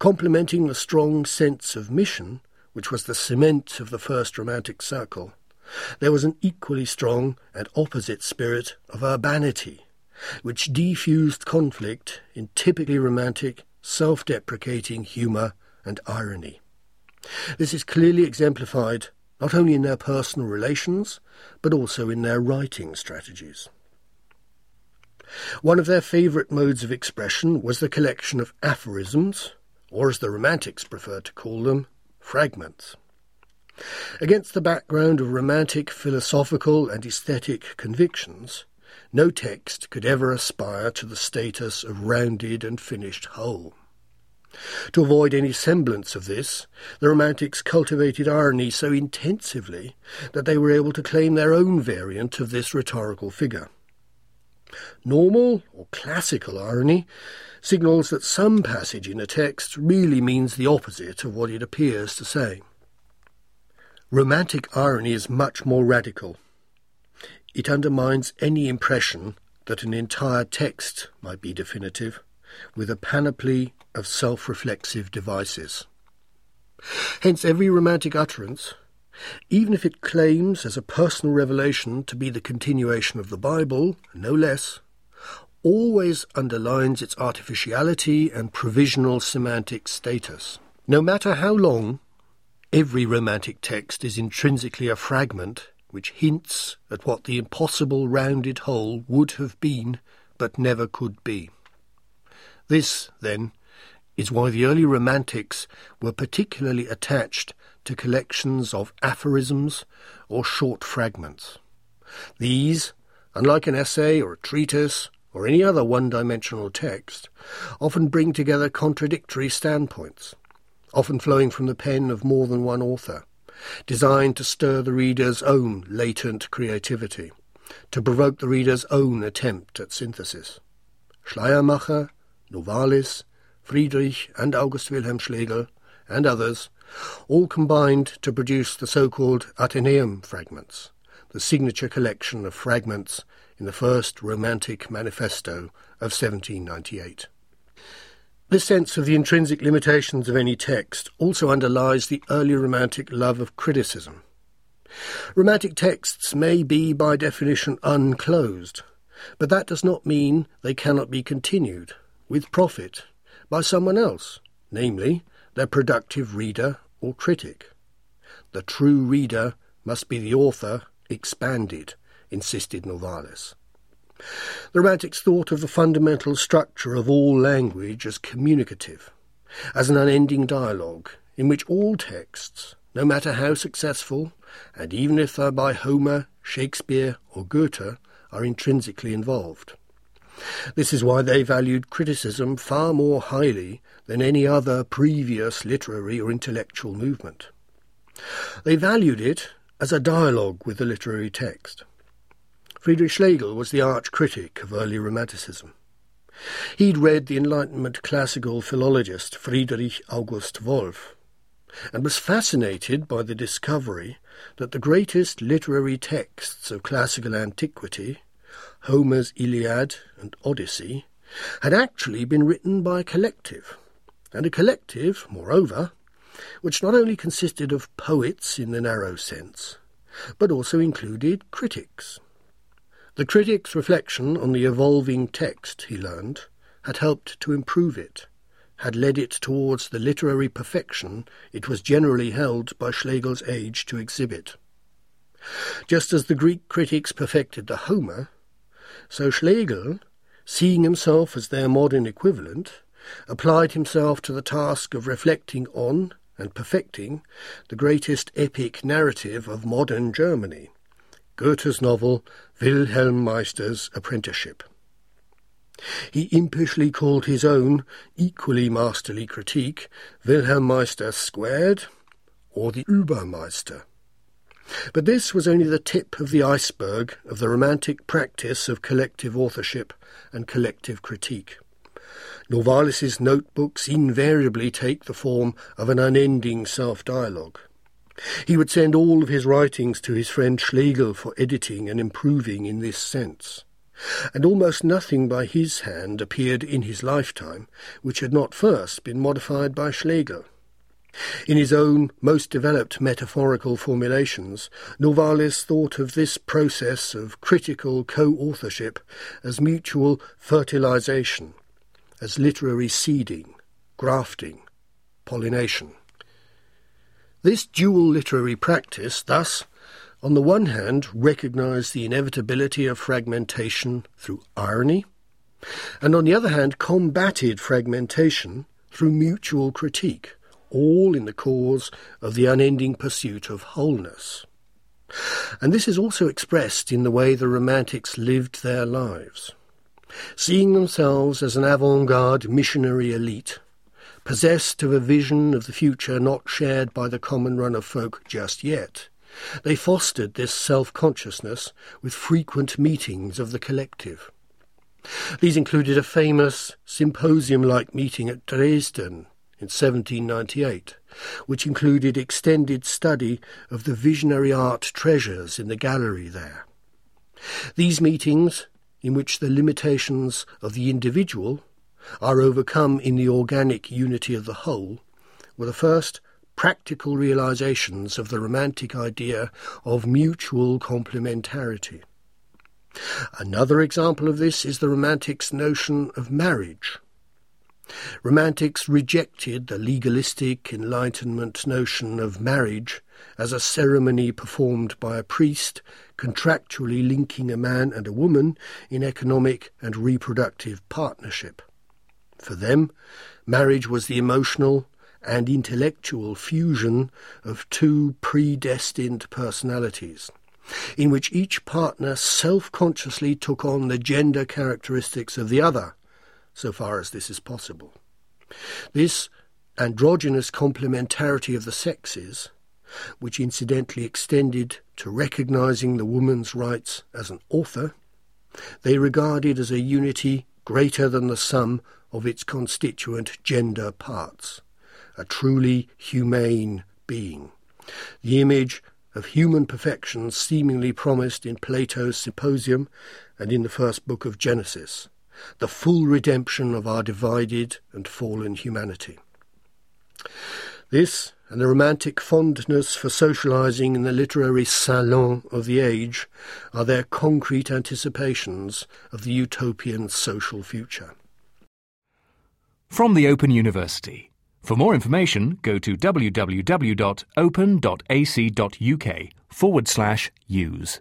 Complementing the strong sense of mission, which was the cement of the first Romantic circle, there was an equally strong and opposite spirit of urbanity, which defused conflict in typically romantic, self deprecating humour and irony. This is clearly exemplified not only in their personal relations, but also in their writing strategies. One of their favourite modes of expression was the collection of aphorisms, or as the Romantics preferred to call them, fragments. Against the background of romantic philosophical and aesthetic convictions, no text could ever aspire to the status of rounded and finished whole. To avoid any semblance of this, the Romantics cultivated irony so intensively that they were able to claim their own variant of this rhetorical figure. Normal or classical irony signals that some passage in a text really means the opposite of what it appears to say. Romantic irony is much more radical. It undermines any impression that an entire text might be definitive, with a panoply of self reflexive devices. Hence, every romantic utterance, even if it claims as a personal revelation to be the continuation of the Bible, no less, always underlines its artificiality and provisional semantic status. No matter how long Every romantic text is intrinsically a fragment which hints at what the impossible rounded whole would have been but never could be. This, then, is why the early romantics were particularly attached to collections of aphorisms or short fragments. These, unlike an essay or a treatise or any other one dimensional text, often bring together contradictory standpoints often flowing from the pen of more than one author, designed to stir the reader's own latent creativity, to provoke the reader's own attempt at synthesis. Schleiermacher, Novalis, Friedrich and August Wilhelm Schlegel, and others, all combined to produce the so-called Athenaeum fragments, the signature collection of fragments in the first Romantic Manifesto of 1798. This sense of the intrinsic limitations of any text also underlies the early Romantic love of criticism. Romantic texts may be, by definition, unclosed, but that does not mean they cannot be continued, with profit, by someone else, namely, their productive reader or critic. The true reader must be the author expanded, insisted Novalis. The Romantics thought of the fundamental structure of all language as communicative, as an unending dialogue in which all texts, no matter how successful, and even if they're by Homer, Shakespeare, or Goethe, are intrinsically involved. This is why they valued criticism far more highly than any other previous literary or intellectual movement. They valued it as a dialogue with the literary text. Friedrich Schlegel was the arch critic of early Romanticism. He'd read the Enlightenment classical philologist Friedrich August Wolf, and was fascinated by the discovery that the greatest literary texts of classical antiquity, Homer's Iliad and Odyssey, had actually been written by a collective, and a collective, moreover, which not only consisted of poets in the narrow sense, but also included critics. The critic's reflection on the evolving text, he learned, had helped to improve it, had led it towards the literary perfection it was generally held by Schlegel's age to exhibit. Just as the Greek critics perfected the Homer, so Schlegel, seeing himself as their modern equivalent, applied himself to the task of reflecting on and perfecting the greatest epic narrative of modern Germany, Goethe's novel Wilhelm Meister's Apprenticeship. He impishly called his own equally masterly critique Wilhelm Meister squared or the Übermeister. But this was only the tip of the iceberg of the romantic practice of collective authorship and collective critique. Novalis's notebooks invariably take the form of an unending self-dialogue. He would send all of his writings to his friend Schlegel for editing and improving in this sense. and almost nothing by his hand appeared in his lifetime which had not first been modified by Schlegel. In his own most developed metaphorical formulations, Novalis thought of this process of critical co-authorship as mutual fertilization, as literary seeding, grafting, pollination. This dual literary practice, thus, on the one hand, recognized the inevitability of fragmentation through irony, and on the other hand, combated fragmentation through mutual critique all in the cause of the unending pursuit of wholeness. And this is also expressed in the way the Romantics lived their lives. Seeing themselves as an avant-garde missionary elite, possessed of a vision of the future not shared by the common run of folk just yet, they fostered this self-consciousness with frequent meetings of the collective. These included a famous symposium-like meeting at Dresden in 1798, which included extended study of the visionary art treasures in the gallery there. These meetings, in which the limitations of the individual are overcome in the organic unity of the whole, were the first practical realizations of the romantic idea of mutual complementarity. Another example of this is the Romantics' notion of marriage, Romantics rejected the legalistic Enlightenment notion of marriage as a ceremony performed by a priest contractually linking a man and a woman in economic and reproductive partnership. For them, marriage was the emotional and intellectual fusion of two predestined personalities, in which each partner self-consciously took on the gender characteristics of the other, so far as this is possible. This androgynous complementarity of the sexes, which incidentally extended to recognizing the woman's rights as an author, they regarded as a unity greater than the sum of its constituent gender parts, a truly humane being, the image of human perfection seemingly promised in Plato's Symposium and in the first book of Genesis, the full redemption of our divided and fallen humanity. This and the romantic fondness for socializing in the literary salon of the age are their concrete anticipations of the utopian social future. From the Open University. For more information, go to www.open.ac.uk forward slash use.